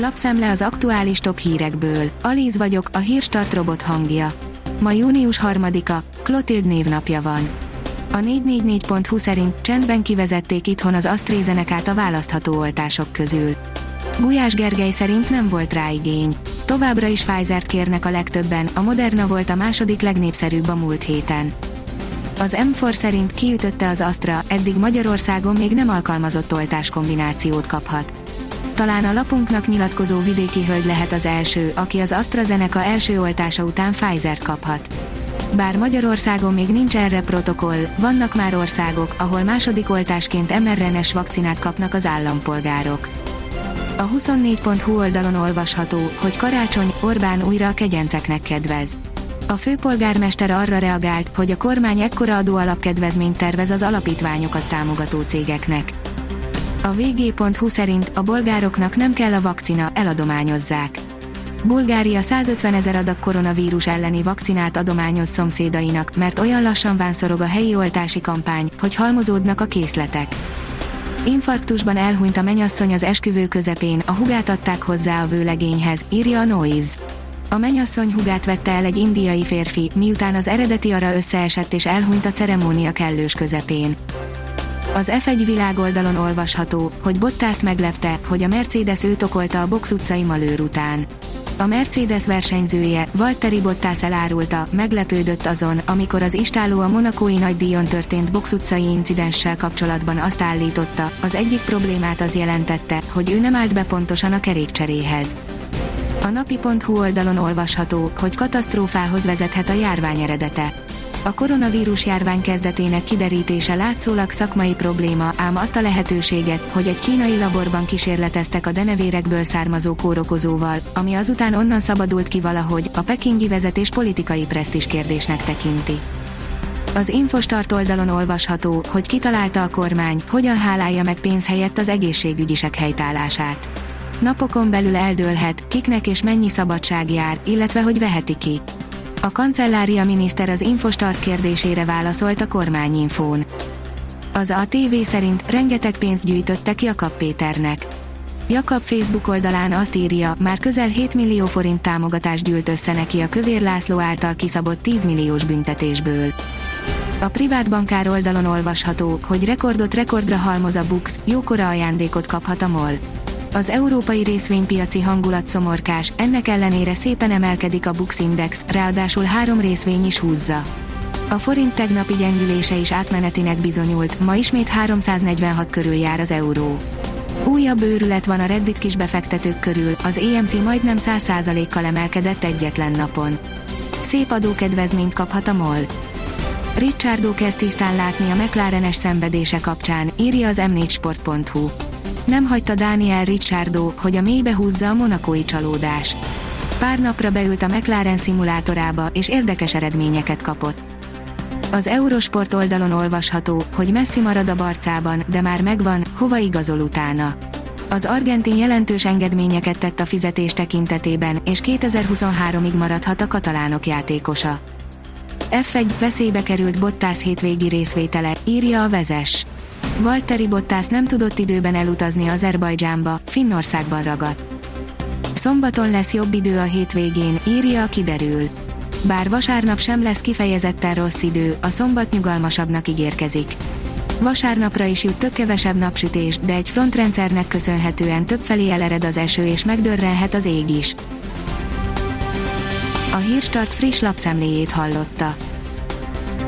Lapszemle az aktuális top hírekből. Alíz vagyok, a hírstart robot hangja. Ma június 3-a, Clotilde névnapja van. A 444.hu szerint csendben kivezették itthon az AstraZeneca-t a választható oltások közül. Gulyás Gergely szerint nem volt rá igény. Továbbra is Pfizer-t kérnek a legtöbben, a Moderna volt a második legnépszerűbb a múlt héten. Az M4 szerint kiütötte az Astra, eddig Magyarországon még nem alkalmazott oltás kombinációt kaphat. Talán a lapunknak nyilatkozó vidéki hölgy lehet az első, aki az AstraZeneca első oltása után Pfizer-t kaphat. Bár Magyarországon még nincs erre protokoll, vannak már országok, ahol második oltásként mRNA-s vakcinát kapnak az állampolgárok. A 24.hu oldalon olvasható, hogy karácsony Orbán újra a kegyenceknek kedvez. A főpolgármester arra reagált, hogy a kormány ekkora adóalapkedvezményt tervez az alapítványokat támogató cégeknek. A vg.hu szerint a bolgároknak nem kell a vakcina, eladományozzák. Bulgária 150 ezer adag koronavírus elleni vakcinát adományoz szomszédainak, mert olyan lassan vánszorog a helyi oltási kampány, hogy halmozódnak a készletek. Infarktusban elhunyt a menyasszony az esküvő közepén, a hugát adták hozzá a vőlegényhez, írja a Noise. A menyasszony hugát vette el egy indiai férfi, miután az eredeti ara összeesett és elhunyt a ceremónia kellős közepén. Az F1 világoldalon olvasható, hogy Bottást meglepte, hogy a Mercedes őt okolta a box utcai malőr után. A Mercedes versenyzője, Valtteri Bottas elárulta, meglepődött azon, amikor az istáló a monakói nagydíjon történt box utcai incidenssel kapcsolatban azt állította, az egyik problémát az jelentette, hogy ő nem állt be pontosan a kerékcseréhez. A napi.hu oldalon olvasható, hogy katasztrófához vezethet a járvány eredete. A koronavírus járvány kezdetének kiderítése látszólag szakmai probléma, ám azt a lehetőséget, hogy egy kínai laborban kísérleteztek a denevérekből származó kórokozóval, ami azután onnan szabadult ki valahogy, a pekingi vezetés politikai presztis kérdésnek tekinti. Az Infostart oldalon olvasható, hogy kitalálta a kormány, hogyan hálálja meg pénz helyett az egészségügyisek helytállását. Napokon belül eldőlhet, kiknek és mennyi szabadság jár, illetve hogy veheti ki. A kancellária miniszter az Infostart kérdésére válaszolt a kormányinfón. Az ATV szerint rengeteg pénzt gyűjtötte ki a Kap Péternek. Jakab Facebook oldalán azt írja, már közel 7 millió forint támogatást gyűlt össze neki a Kövér László által kiszabott 10 milliós büntetésből. A privát bankár oldalon olvasható, hogy rekordot rekordra halmoz a Bux, jókora ajándékot kaphat a MOL. Az európai részvénypiaci hangulat szomorkás, ennek ellenére szépen emelkedik a Bux Index, ráadásul három részvény is húzza. A forint tegnapi gyengülése is átmenetinek bizonyult, ma ismét 346 körül jár az euró. Újabb őrület van a Reddit kis befektetők körül, az EMC majdnem 100%-kal emelkedett egyetlen napon. Szép adókedvezményt kaphat a MOL. Richardo kezd tisztán látni a McLarenes szenvedése kapcsán, írja az m4sport.hu nem hagyta Daniel Ricciardo, hogy a mélybe húzza a monakói csalódás. Pár napra beült a McLaren szimulátorába, és érdekes eredményeket kapott. Az Eurosport oldalon olvasható, hogy Messi marad a barcában, de már megvan, hova igazol utána. Az argentin jelentős engedményeket tett a fizetés tekintetében, és 2023-ig maradhat a katalánok játékosa. F1 veszélybe került Bottas hétvégi részvétele, írja a vezes. Valtteri Bottas nem tudott időben elutazni Azerbajdzsánba, Finnországban ragadt. Szombaton lesz jobb idő a hétvégén, írja a kiderül. Bár vasárnap sem lesz kifejezetten rossz idő, a szombat nyugalmasabbnak ígérkezik. Vasárnapra is jut több kevesebb napsütés, de egy frontrendszernek köszönhetően többfelé elered az eső és megdörrenhet az ég is. A Hírstart friss lapszemléjét hallotta.